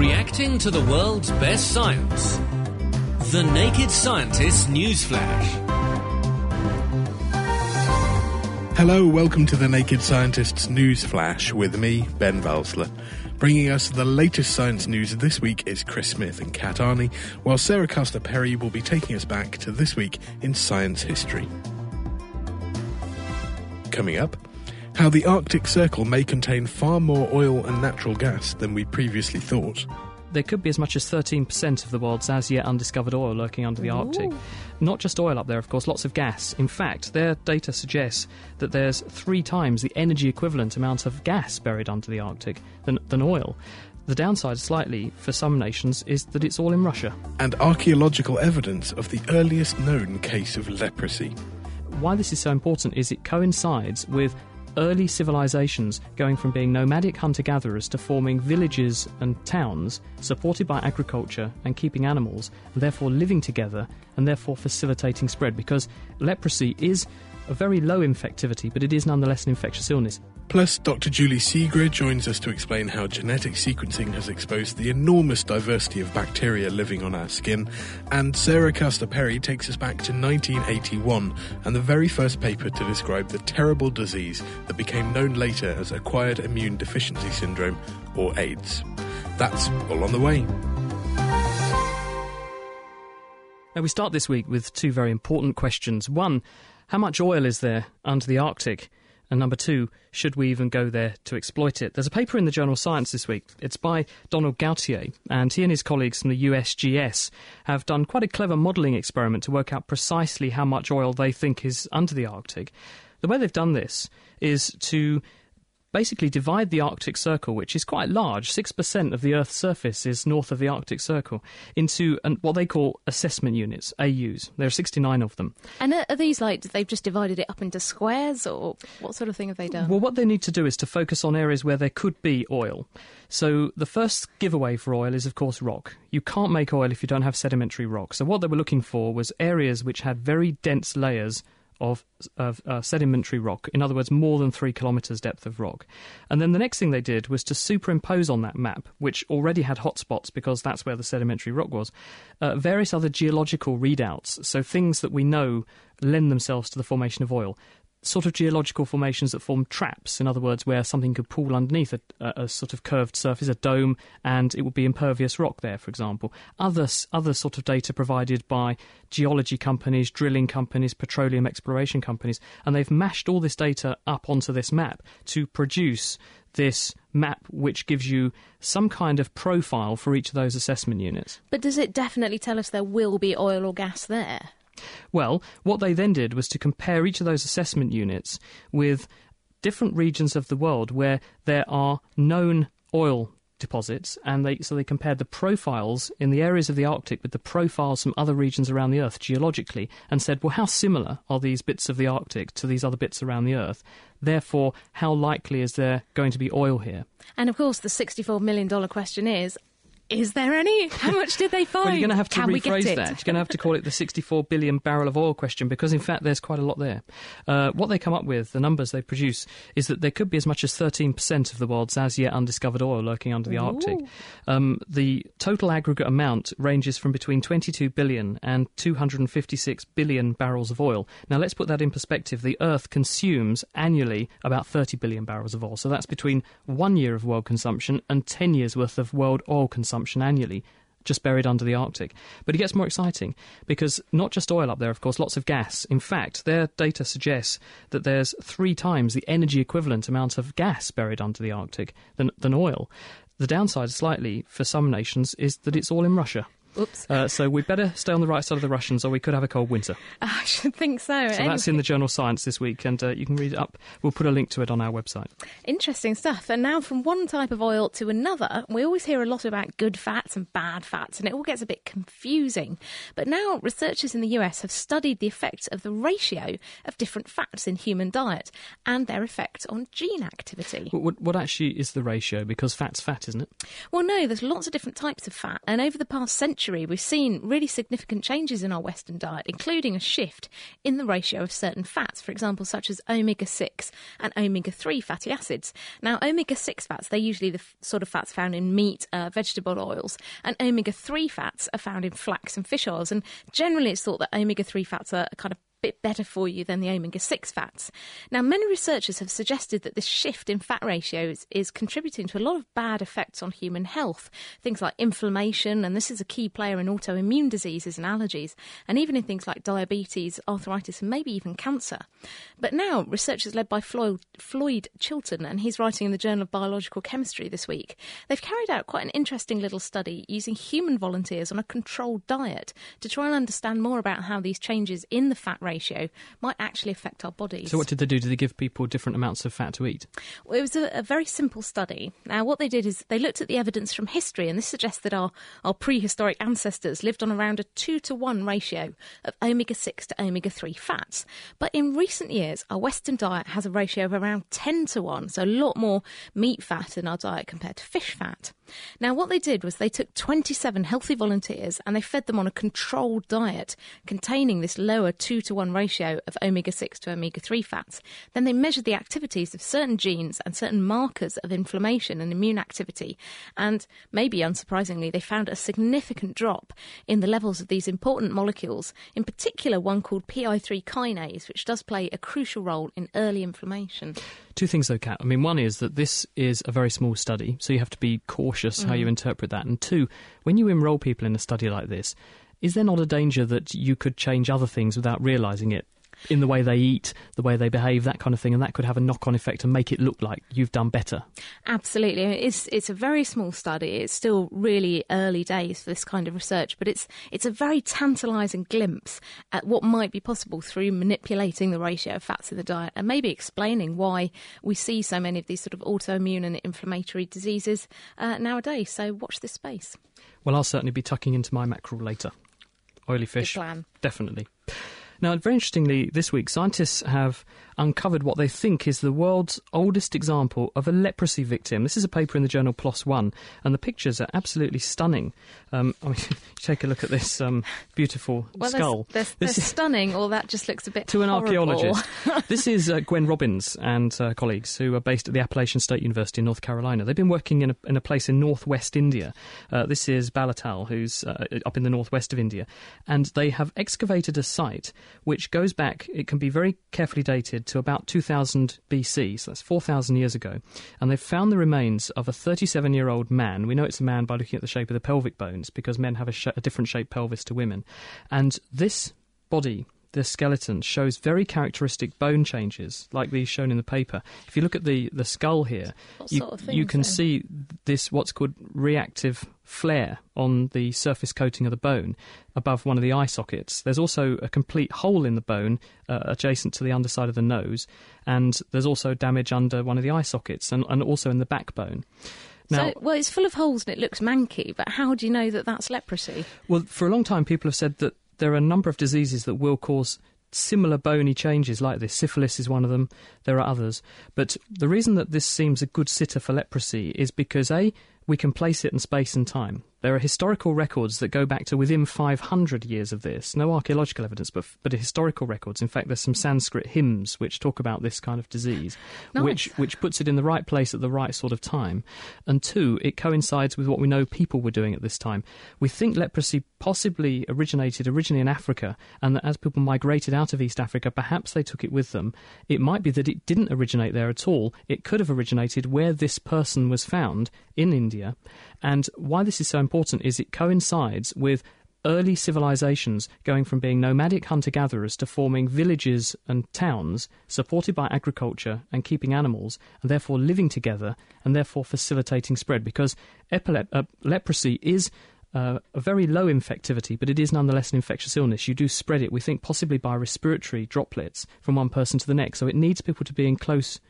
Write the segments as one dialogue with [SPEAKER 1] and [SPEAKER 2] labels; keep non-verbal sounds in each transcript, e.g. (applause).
[SPEAKER 1] Reacting to the world's best science. The Naked Scientist Newsflash.
[SPEAKER 2] Hello, welcome to the Naked Scientists News Flash with me, Ben Valsler. Bringing us the latest science news this week is Chris Smith and Kat Arney, while Sarah Castor Perry will be taking us back to this week in science history. Coming up, how the Arctic Circle may contain far more oil and natural gas than we previously thought.
[SPEAKER 3] There could be as much as 13% of the world's as yet undiscovered oil lurking under the Arctic. Not just oil up there, of course, lots of gas. In fact, their data suggests that there's three times the energy equivalent amount of gas buried under the Arctic than, than oil. The downside, slightly, for some nations, is that it's all in Russia.
[SPEAKER 2] And archaeological evidence of the earliest known case of leprosy.
[SPEAKER 3] Why this is so important is it coincides with early civilizations going from being nomadic hunter gatherers to forming villages and towns supported by agriculture and keeping animals, and therefore living together and therefore facilitating spread because leprosy is a very low infectivity, but it is nonetheless an infectious illness.
[SPEAKER 2] Plus, Dr. Julie Segrè joins us to explain how genetic sequencing has exposed the enormous diversity of bacteria living on our skin. And Sarah Castor Perry takes us back to 1981 and the very first paper to describe the terrible disease that became known later as acquired immune deficiency syndrome, or AIDS. That's all on the way.
[SPEAKER 3] Now, we start this week with two very important questions. One, how much oil is there under the Arctic? And number two, should we even go there to exploit it? There's a paper in the journal Science this week. It's by Donald Gautier, and he and his colleagues from the USGS have done quite a clever modelling experiment to work out precisely how much oil they think is under the Arctic. The way they've done this is to basically divide the Arctic Circle, which is quite large, 6% of the Earth's surface is north of the Arctic Circle, into an, what they call assessment units, AUs. There are 69 of them.
[SPEAKER 4] And are, are these like, they've just divided it up into squares, or what sort of thing have they done?
[SPEAKER 3] Well, what they need to do is to focus on areas where there could be oil. So the first giveaway for oil is, of course, rock. You can't make oil if you don't have sedimentary rock. So what they were looking for was areas which had very dense layers of, of uh, sedimentary rock, in other words, more than three kilometres depth of rock. And then the next thing they did was to superimpose on that map, which already had hotspots because that's where the sedimentary rock was, uh, various other geological readouts, so things that we know lend themselves to the formation of oil sort of geological formations that form traps, in other words, where something could pool underneath a, a, sort of curved surface, a dome, and it would be impervious rock there, for example. Other, other sort of data provided by geology companies, drilling companies, petroleum exploration companies, and they've mashed all this data up onto this map to produce this map which gives you some kind of profile for each of those assessment units.
[SPEAKER 4] But does it definitely tell us there will be oil or gas there?
[SPEAKER 3] Well, what they then did was to compare each of those assessment units with different regions of the world where there are known oil deposits, and they so they compared the profiles in the areas of the Arctic with the profiles from other regions around the Earth geologically, and said, well, how similar are these bits of the Arctic to these other bits around the Earth? Therefore, how likely is there going to be oil here?
[SPEAKER 4] And of course, the $64 million question is is there any? How much did they find?
[SPEAKER 3] well, you're going to have to
[SPEAKER 4] Can
[SPEAKER 3] rephrase that. You're going to have to call it the 64 billion barrel of oil question because, in fact, there's quite a lot there. Uh, what they come up with, the numbers they produce, is that there could be as much as 13% of the world's as yet undiscovered oil lurking under the Arctic. Um, the total aggregate amount ranges from between 22 billion and 256 billion barrels of oil. Now, let's put that in perspective. The Earth consumes annually about 30 billion barrels of oil. So that's between one year of world consumption and 10 years worth of world oil consumption annually just buried under the Arctic. But it gets more exciting because not just oil up there, of course, lots of gas. In fact, their data suggests that there's three times the energy equivalent amount of gas buried under the Arctic than, than oil. The downside, slightly, for some nations, is that it's all in Russia.
[SPEAKER 4] Oops.
[SPEAKER 3] Uh, so we better stay on the right side of the Russians, or we could have a cold winter. (laughs)
[SPEAKER 4] I should think so.
[SPEAKER 3] So
[SPEAKER 4] Anyway,
[SPEAKER 3] that's in the journal Science this week, and uh, you can read it up. We'll put a link to it on our website.
[SPEAKER 4] Interesting stuff. And now, from one type of oil to another, we always hear a lot about good fats and bad fats, and it all gets a bit confusing. But now, researchers in the US have studied the effects of the ratio of different fats in human diet and their effect on gene activity.
[SPEAKER 3] What, what, what actually is the ratio? Because fat's fat, isn't it?
[SPEAKER 4] Well, no, there's lots of different types of fat, and over the past century, century, we've seen really significant changes in our Western diet, including a shift in the ratio of certain fats, for example, such as omega 6 and omega 3 fatty acids. Now, omega 6 fats, they're usually the f- sort of fats found in meat, uh, vegetable oils, and omega 3 fats are found in flax and fish oils. And generally, it's thought that omega 3 fats are kind of bit better for you than the omega 6 fats. Now, many researchers have suggested that this shift in fat ratios is contributing to a lot of bad effects on human health. Things like inflammation, and this is a key player in autoimmune diseases and allergies, and even in things like diabetes, arthritis, and maybe even cancer. But now, researchers led by Floyd, Floyd Chilton, and he's writing in the Journal of Biological Chemistry this week, they've carried out quite an interesting little study using human volunteers on a controlled diet to try and understand more about how these changes in the fat might actually affect our bodies.
[SPEAKER 3] So, what did they do? Did they give people different amounts of fat to eat?
[SPEAKER 4] Well, it was a, a, very simple study. Now, what they did is they looked at the evidence from history, and this suggests that our, our prehistoric ancestors lived on around a two to one ratio of omega 6 to omega 3 fats. But in recent years, our Western diet has a ratio of around 10 to 1, so a lot more meat fat in our diet compared to fish fat. Now, what they did was they took 27 healthy volunteers and they fed them on a controlled diet containing this lower 2 to 1 ratio of omega 6 to omega 3 fats. Then they measured the activities of certain genes and certain markers of inflammation and immune activity. And maybe unsurprisingly, they found a significant drop in the levels of these important molecules, in particular one called PI3 kinase, which does play a crucial role in early inflammation.
[SPEAKER 3] Two things, though, Kat. I mean, one is that this is a very small study, so you have to be cautious mm. how you interpret that. And two, when you enrol people in a study like this, is there not a danger that you could change other things without realising it? in the way they eat, the way they behave, that kind of thing, and that could have a knock-on effect and make it look like you've done better.
[SPEAKER 4] Absolutely, it's it's a very small study. It's still really early days for this kind of research, but it's it's a very tantalising glimpse at what might be possible through manipulating the ratio of fats in the diet, and maybe explaining why we see so many of these sort of autoimmune and inflammatory diseases uh, nowadays. So watch this space.
[SPEAKER 3] Well, I'll certainly be tucking into my mackerel later. Oily fish, definitely. Now, very interestingly, this week, scientists have uncovered what they think is the world's oldest example of a leprosy victim. This is a paper in the journal PLOS One, and the pictures are absolutely stunning. Um, (laughs) I mean, take a look at this um, beautiful
[SPEAKER 4] well,
[SPEAKER 3] skull.
[SPEAKER 4] They're, they're, they're stunning, or that just looks a bit (laughs)
[SPEAKER 3] to
[SPEAKER 4] an
[SPEAKER 3] archaeologist. (laughs) this is uh, Gwen Robbins and uh, colleagues who are based at the Appalachian State University in North Carolina. They've been working in a, in a place in northwest India. Uh, this is Balathal, who's uh, up in the northwest of India, and they have excavated a site which goes back. It can be very carefully dated to about 2000 BC, so that's 4,000 years ago, and they've found the remains of a 37 year old man. We know it's a man by looking at the shape of the pelvic bones because men have a, sh- a different shaped pelvis to women. And this body the skeleton shows very characteristic bone changes, like these shown in the paper. If you look at the, the skull here,
[SPEAKER 4] you, sort of
[SPEAKER 3] you can
[SPEAKER 4] then?
[SPEAKER 3] see this what's called reactive flare on the surface coating of the bone above one of the eye sockets. There's also a complete hole in the bone uh, adjacent to the underside of the nose, and there's also damage under one of the eye sockets and, and also in the backbone.
[SPEAKER 4] Now, so, well, it's full of holes and it looks manky, but how do you know that that's leprosy?
[SPEAKER 3] Well, for a long time, people have said that there are a number of diseases that will cause similar bony changes like this. Syphilis is one of them. There are others. But the reason that this seems a good sitter for leprosy is because, A, we can place it in space and time. There are historical records that go back to within 500 years of this. No archaeological evidence, but, but historical records. In fact, there's some Sanskrit hymns which talk about this kind of disease,
[SPEAKER 4] nice.
[SPEAKER 3] which, which puts it in the right place at the right sort of time. And two, it coincides with what we know people were doing at this time. We think leprosy possibly originated originally in Africa, and that as people migrated out of East Africa, perhaps they took it with them. It might be that it didn't originate there at all. It could have originated where this person was found in India. And why this is so important is it coincides with early civilizations going from being nomadic hunter gatherers to forming villages and towns supported by agriculture and keeping animals, and therefore living together and therefore facilitating spread. Because uh, leprosy is uh, a very low infectivity, but it is nonetheless an infectious illness. You do spread it, we think, possibly by respiratory droplets from one person to the next. So it needs people to be in close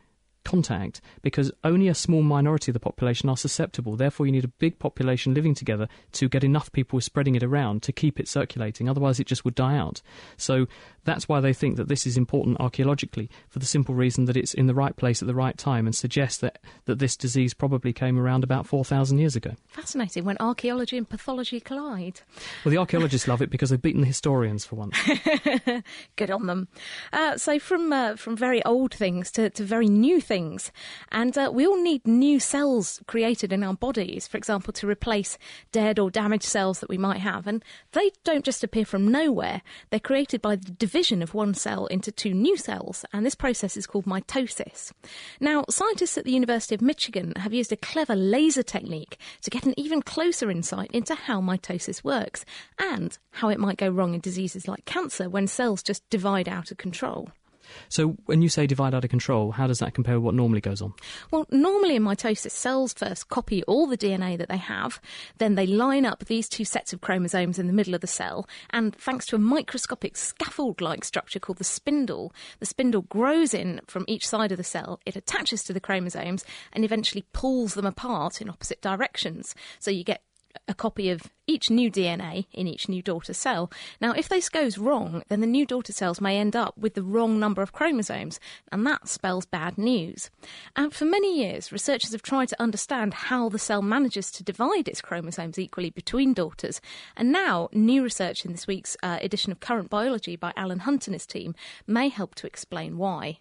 [SPEAKER 3] contact because only a small minority of the population are susceptible. Therefore, you need a big population living together to get enough people spreading it around to keep it circulating. Otherwise, it just would die out. So, That's why they think that this is important archaeologically, for the simple reason that it's in the right place at the right time and suggests that, that this disease probably came around about 4,000 years ago.
[SPEAKER 4] Fascinating when archaeology and pathology collide.
[SPEAKER 3] Well, the archaeologists love it because they've beaten the historians for once. (laughs)
[SPEAKER 4] Good on them. Uh, so, from uh, from very old things to, to very new things, and uh, we all need new cells created in our bodies, for example, to replace dead or damaged cells that we might have. And they don't just appear from nowhere; they're created by the division of one cell into two new cells, and this process is called mitosis. Now, scientists at the University of Michigan have used a clever laser technique to get an even closer insight into how mitosis works and how it might go wrong in diseases like cancer when cells just divide out of control.
[SPEAKER 3] So, when you say divide out of control, how does that compare with what normally goes on?
[SPEAKER 4] Well, normally in mitosis, cells first copy all the DNA that they have, then they line up these two sets of chromosomes in the middle of the cell, and thanks to a microscopic scaffold like structure called the spindle, the spindle grows in from each side of the cell, it attaches to the chromosomes, and eventually pulls them apart in opposite directions. So you get a copy of each new DNA in each new daughter cell. Now, if this goes wrong, then the new daughter cells may end up with the wrong number of chromosomes, and that spells bad news. And for many years, researchers have tried to understand how the cell manages to divide its chromosomes equally between daughters. And now, new research in this week's uh, edition of Current Biology by Alan Hunt and his team may help to explain why.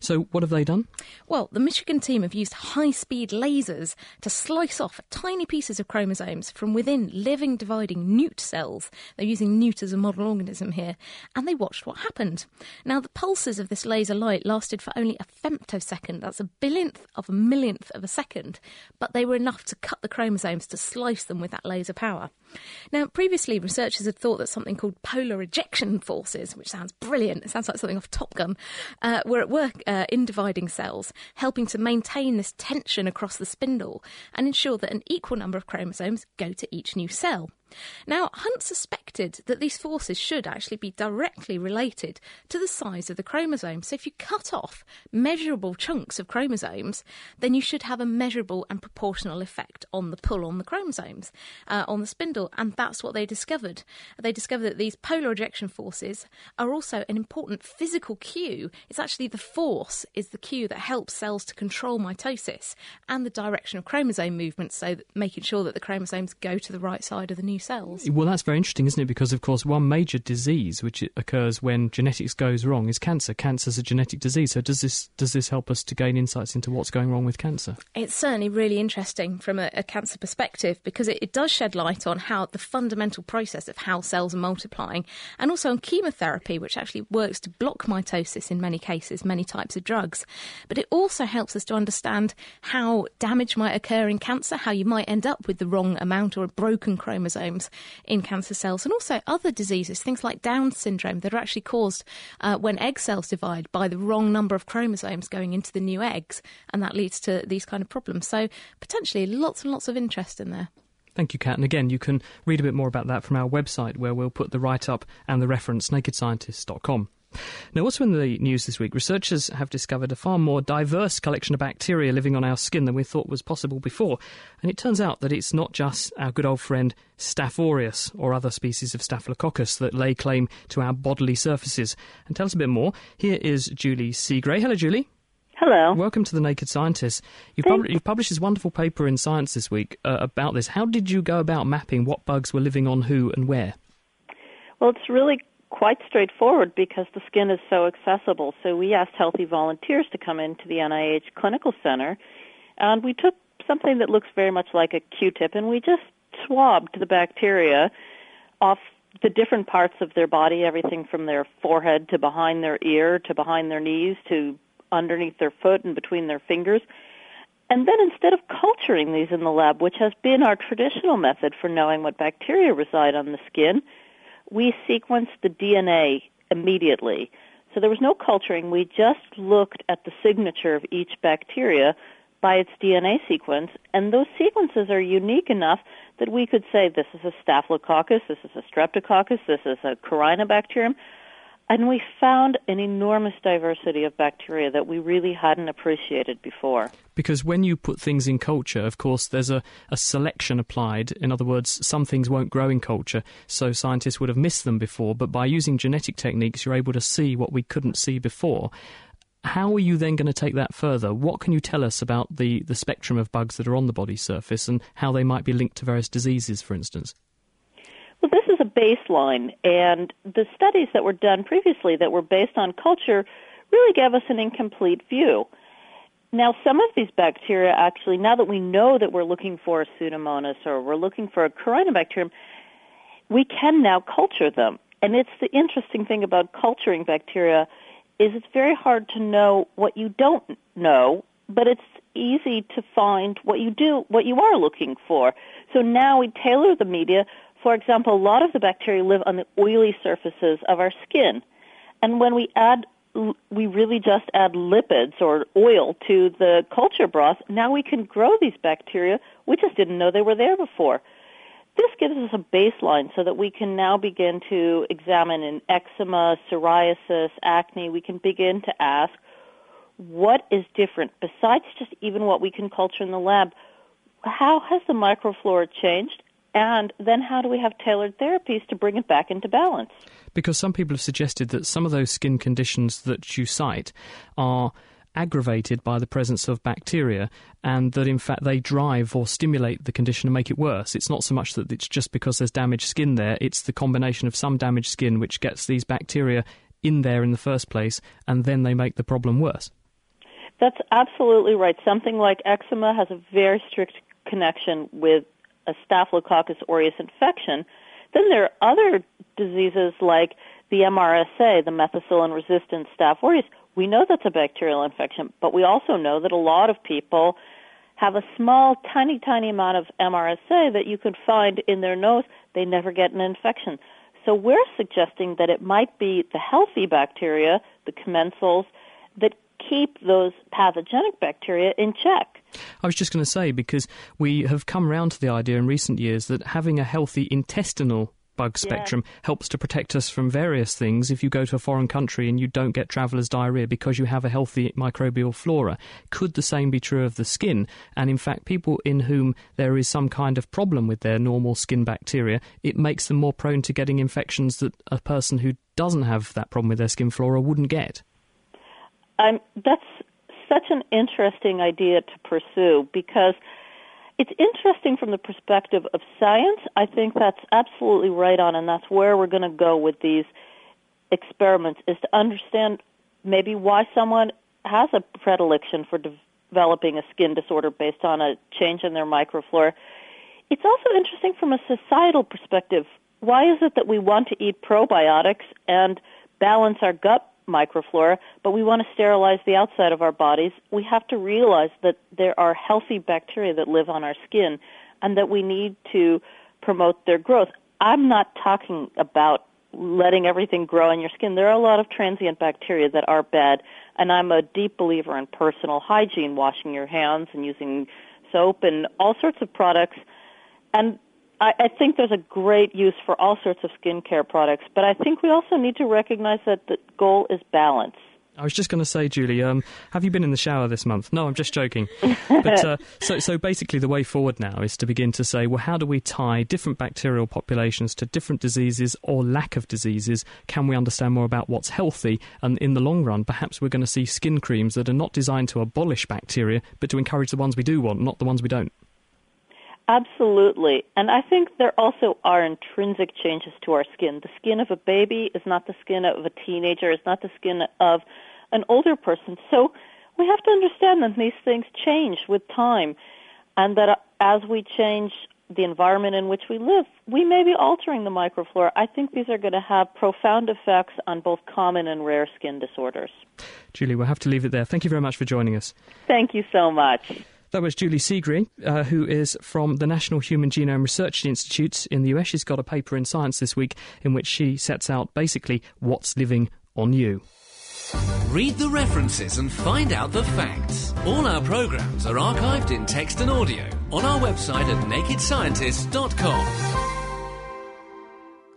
[SPEAKER 3] So, what have they done?
[SPEAKER 4] Well, the Michigan team have used high speed lasers to slice off tiny pieces of chromosomes from within living dividing newt cells. They're using newt as a model organism here, and they watched what happened. Now, the pulses of this laser light lasted for only a femtosecond, that's a billionth of a millionth of a second, but they were enough to cut the chromosomes to slice them with that laser power. Now, previously, researchers had thought that something called polar ejection forces, which sounds brilliant, it sounds like something off Top Gun, uh, were at work uh, in dividing cells, helping to maintain this tension across the spindle and ensure that an equal number of chromosomes go to each new cell. Now, Hunt suspected that these forces should actually be directly related to the size of the chromosome. So, if you cut off measurable chunks of chromosomes, then you should have a measurable and proportional effect on the pull on the chromosomes, uh, on the spindle. And that's what they discovered. They discovered that these polar ejection forces are also an important physical cue. It's actually the force is the cue that helps cells to control mitosis and the direction of chromosome movement, so making sure that the chromosomes go to the right side of the new cells.
[SPEAKER 3] Well, that's very interesting, isn't it? Because, of course, one major disease which occurs when genetics goes wrong is cancer. Cancer is a genetic disease. So, does this does this help us to gain insights into what's going wrong with cancer?
[SPEAKER 4] It's certainly really interesting from a, a cancer perspective because it, it does shed light on how the fundamental process of how cells are multiplying, and also on chemotherapy, which actually works to block mitosis in many cases, many types of drugs. But it also helps us to understand how damage might occur in cancer, how you might end up with the wrong amount or a broken chromosome in cancer cells, and also other diseases, things like Down syndrome, that are actually caused uh, when egg cells divide by the wrong number of chromosomes going into the new eggs, and that leads to these kind of problems. So potentially lots and lots of interest in there.
[SPEAKER 3] Thank you, Kat. And again, you can read a bit more about that from our website, where we'll put the write up and the reference nakedscientist.com. Now, also in the news this week, researchers have discovered a far more diverse collection of bacteria living on our skin than we thought was possible before. And it turns out that it's not just our good old friend Staph aureus or other species of Staphylococcus that lay claim to our bodily surfaces. And tell us a bit more. Here is Julie Segre. Hello, Julie.
[SPEAKER 5] Hello.
[SPEAKER 3] Welcome to the Naked Scientist. You've, pub- you've published this wonderful paper in Science this week uh, about this. How did you go about mapping what bugs were living on who and where?
[SPEAKER 5] Well, it's really quite straightforward because the skin is so accessible. So we asked healthy volunteers to come into the NIH Clinical Center, and we took something that looks very much like a Q-tip, and we just swabbed the bacteria off the different parts of their body, everything from their forehead to behind their ear to behind their knees to underneath their foot and between their fingers. And then instead of culturing these in the lab, which has been our traditional method for knowing what bacteria reside on the skin, we sequenced the DNA immediately. So there was no culturing. We just looked at the signature of each bacteria by its DNA sequence, and those sequences are unique enough that we could say this is a staphylococcus, this is a streptococcus, this is a corynebacterium. And we found an enormous diversity of bacteria that we really hadn't appreciated before.
[SPEAKER 3] Because when you put things in culture, of course, there's a, a selection applied. In other words, some things won't grow in culture, so scientists would have missed them before. But by using genetic techniques, you're able to see what we couldn't see before. How are you then going to take that further? What can you tell us about the, the spectrum of bugs that are on the body surface and how they might be linked to various diseases, for instance?
[SPEAKER 5] Well, this is a baseline, and the studies that were done previously that were based on culture really gave us an incomplete view. Now, some of these bacteria actually, now that we know that we're looking for a Pseudomonas or we're looking for a Corynebacterium, we can now culture them. And it's the interesting thing about culturing bacteria is it's very hard to know what you don't know, but it's easy to find what you do, what you are looking for. So now we tailor the media for example, a lot of the bacteria live on the oily surfaces of our skin. And when we add, we really just add lipids or oil to the culture broth, now we can grow these bacteria. We just didn't know they were there before. This gives us a baseline so that we can now begin to examine in eczema, psoriasis, acne, we can begin to ask what is different besides just even what we can culture in the lab. How has the microflora changed and then how do we have tailored therapies to bring it back into balance?
[SPEAKER 3] Because some people have suggested that some of those skin conditions that you cite are aggravated by the presence of bacteria and that in fact they drive or stimulate the condition and make it worse. It's not so much that it's just because there's damaged skin there, it's the combination of some damaged skin which gets these bacteria in there in the first place and then they make the problem worse.
[SPEAKER 5] That's absolutely right. Something like eczema has a very strict connection with a Staphylococcus aureus infection. Then there are other diseases like the MRSA, the methicillin resistant Staph aureus. We know that's a bacterial infection, but we also know that a lot of people have a small, tiny, tiny amount of MRSA that you could find in their nose. They never get an infection. So we're suggesting that it might be the healthy bacteria, the commensals, that keep those pathogenic bacteria in check.
[SPEAKER 3] I was just going to say, because we have come around to the idea in recent years that having a healthy intestinal bug spectrum helps to protect us from various things if you go to a foreign country and you don't get traveller's diarrhea because you have a healthy microbial flora. Could the same be true of the skin? And in fact, people in whom there is some kind of problem with their normal skin bacteria, it makes them more prone to getting infections that a person who doesn't have that problem with their skin flora wouldn't get.
[SPEAKER 5] Um, that's such an interesting idea to pursue because it's interesting from the perspective of science. I think that's absolutely right on, and that's where we're going to go with these experiments is to understand maybe why someone has a predilection for de- developing a skin disorder based on a change in their microflora. It's also interesting from a societal perspective. Why is it that we want to eat probiotics and balance our gut microflora, but we want to sterilize the outside of our bodies, we have to realize that there are healthy bacteria that live on our skin and that we need to promote their growth. I'm not talking about letting everything grow on your skin. There are a lot of transient bacteria that are bad, and I'm a deep believer in personal hygiene, washing your hands and using soap and all sorts of products. And I, I think there's a great use for all sorts of skincare products, but I think we also need to recognize that the goal is balance.
[SPEAKER 3] I was just going to say, Julie, um, have you been in the shower this month? No, I'm just joking. (laughs) but uh, so, so basically, the way forward now is to begin to say, well, how do we tie different bacterial populations to different diseases or lack of diseases? Can we understand more about what's healthy? And in the long run, perhaps we're going to see skin creams that are not designed to abolish bacteria, but to encourage the ones we do want, not the ones we don't.
[SPEAKER 5] Absolutely. And I think there also are intrinsic changes to our skin. The skin of a baby is not the skin of a teenager, is not the skin of an older person. So we have to understand that these things change with time and that uh, as we change the environment in which we live, we may be altering the microflora. I think these are going to have profound effects on both common and rare skin disorders.
[SPEAKER 3] Julie, we'll have to leave it there. Thank you very much for joining us.
[SPEAKER 5] Thank you so much.
[SPEAKER 3] That was Julie Segre, uh, who is from the National Human Genome Research Institute in the US. She's got a paper in Science this week in which she sets out basically what's living on you.
[SPEAKER 1] Read the references and find out the facts. All our programs are archived in text and audio on our website at nakedscientists.com.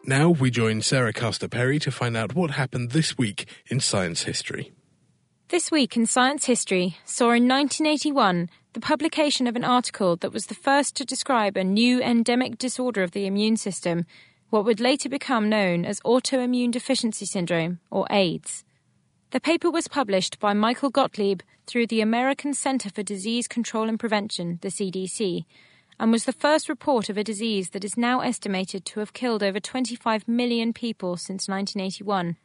[SPEAKER 2] Now we join Sarah Castor Perry to find out what happened this week in science history.
[SPEAKER 6] This week in science history saw in 1981 the publication of an article that was the first to describe a new endemic disorder of the immune system, what would later become known as autoimmune deficiency syndrome, or AIDS. The paper was published by Michael Gottlieb through the American Center for Disease Control and Prevention, the CDC, and was the first report of a disease that is now estimated to have killed over 25 million people since 1981.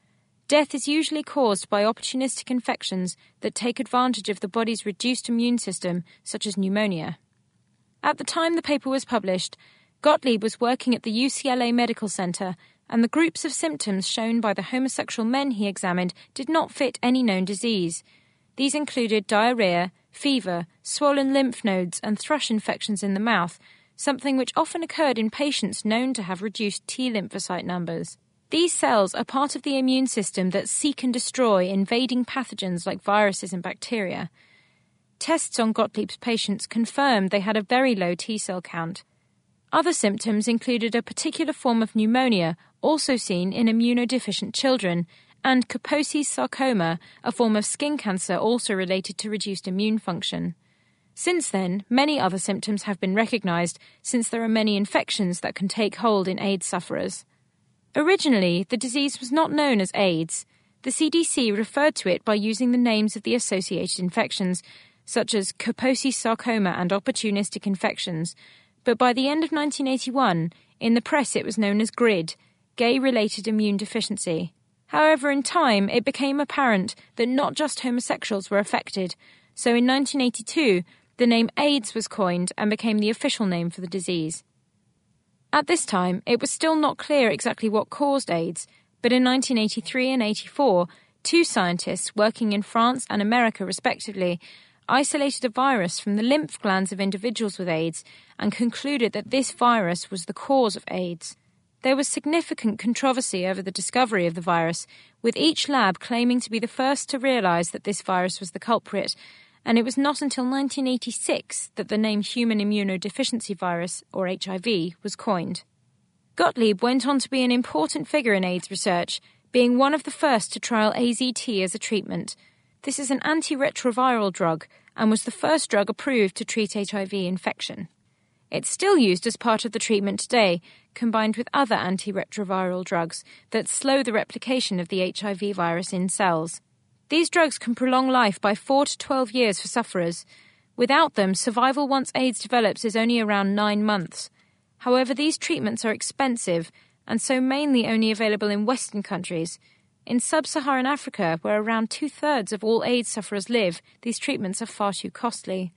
[SPEAKER 6] Death is usually caused by opportunistic infections that take advantage of the body's reduced immune system, such as pneumonia. At the time the paper was published, Gottlieb was working at the UCLA Medical Center, and the groups of symptoms shown by the homosexual men he examined did not fit any known disease. These included diarrhea, fever, swollen lymph nodes, and thrush infections in the mouth, something which often occurred in patients known to have reduced T lymphocyte numbers. These cells are part of the immune system that seek and destroy invading pathogens like viruses and bacteria. Tests on Gottlieb's patients confirmed they had a very low T cell count. Other symptoms included a particular form of pneumonia, also seen in immunodeficient children, and Kaposi's sarcoma, a form of skin cancer also related to reduced immune function. Since then, many other symptoms have been recognized, since there are many infections that can take hold in AIDS sufferers. Originally, the disease was not known as AIDS. The CDC referred to it by using the names of the associated infections, such as Kaposi sarcoma and opportunistic infections. But by the end of 1981, in the press it was known as GRID, gay related immune deficiency. However, in time, it became apparent that not just homosexuals were affected. So in 1982, the name AIDS was coined and became the official name for the disease. At this time, it was still not clear exactly what caused AIDS, but in 1983 and 84, two scientists working in France and America respectively isolated a virus from the lymph glands of individuals with AIDS and concluded that this virus was the cause of AIDS. There was significant controversy over the discovery of the virus, with each lab claiming to be the first to realize that this virus was the culprit and it was not until 1986 that the name human immunodeficiency virus, or HIV, was coined. Gottlieb went on to be an important figure in AIDS research, being one of the first to trial AZT as a treatment. This is an antiretroviral drug and was the first drug approved to treat HIV infection. It's still used as part of the treatment today, combined with other antiretroviral drugs that slow the replication of the HIV virus in cells. These drugs can prolong life by 4 to 12 years for sufferers. Without them, survival once AIDS develops is only around 9 months. However, these treatments are expensive and so mainly only available in Western countries. In sub Saharan Africa, where around two thirds of all AIDS sufferers live, these treatments are far too costly.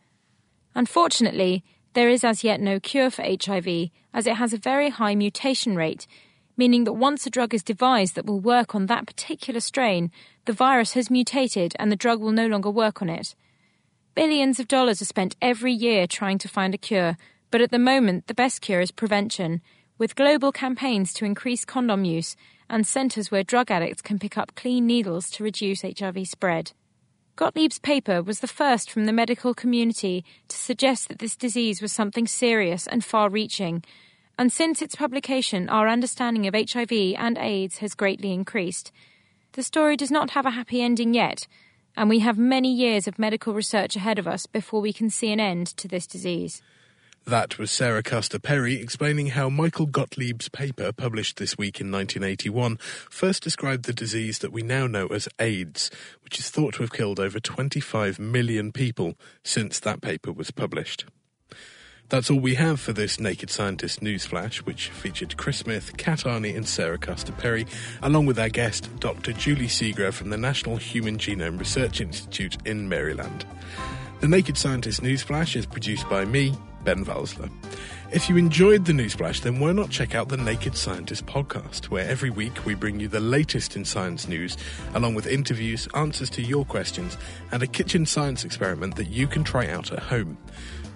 [SPEAKER 6] Unfortunately, there is as yet no cure for HIV, as it has a very high mutation rate, meaning that once a drug is devised that will work on that particular strain, the virus has mutated and the drug will no longer work on it. Billions of dollars are spent every year trying to find a cure, but at the moment the best cure is prevention, with global campaigns to increase condom use and centres where drug addicts can pick up clean needles to reduce HIV spread. Gottlieb's paper was the first from the medical community to suggest that this disease was something serious and far reaching, and since its publication, our understanding of HIV and AIDS has greatly increased. The story does not have a happy ending yet, and we have many years of medical research ahead of us before we can see an end to this disease.
[SPEAKER 2] That was Sarah Castor Perry explaining how Michael Gottlieb's paper, published this week in 1981, first described the disease that we now know as AIDS, which is thought to have killed over 25 million people since that paper was published. That's all we have for this Naked Scientist newsflash, which featured Chris Smith, Kat Arney, and Sarah Castor Perry, along with our guest, Dr. Julie Seagrave from the National Human Genome Research Institute in Maryland. The Naked Scientist newsflash is produced by me, Ben Valsler. If you enjoyed the newsflash, then why not check out the Naked Scientist podcast, where every week we bring you the latest in science news, along with interviews, answers to your questions, and a kitchen science experiment that you can try out at home.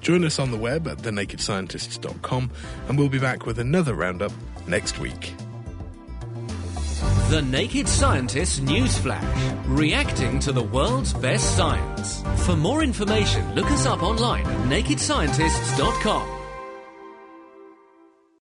[SPEAKER 2] Join us on the web at thenakedscientists.com, and we'll be back with another roundup next week.
[SPEAKER 1] The Naked Scientist Newsflash, reacting to the world's best science. For more information, look us up online at nakedscientists.com.